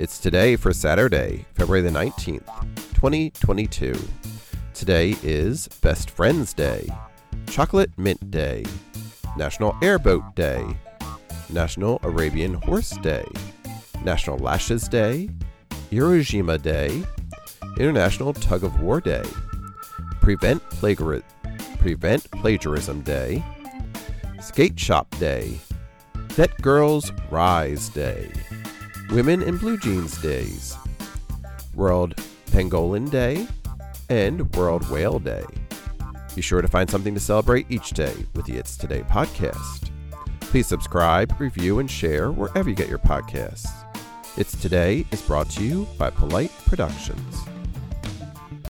It's today for Saturday, February the 19th, 2022. Today is Best Friends Day, Chocolate Mint Day, National Airboat Day, National Arabian Horse Day, National Lashes Day, Hiroshima Day, International Tug of War Day, Prevent, Plagiari- Prevent Plagiarism Day, Skate Shop Day, Vet Girls Rise Day, Women in Blue Jeans Days, World Pangolin Day, and World Whale Day. Be sure to find something to celebrate each day with the It's Today podcast. Please subscribe, review, and share wherever you get your podcasts. It's Today is brought to you by Polite Productions.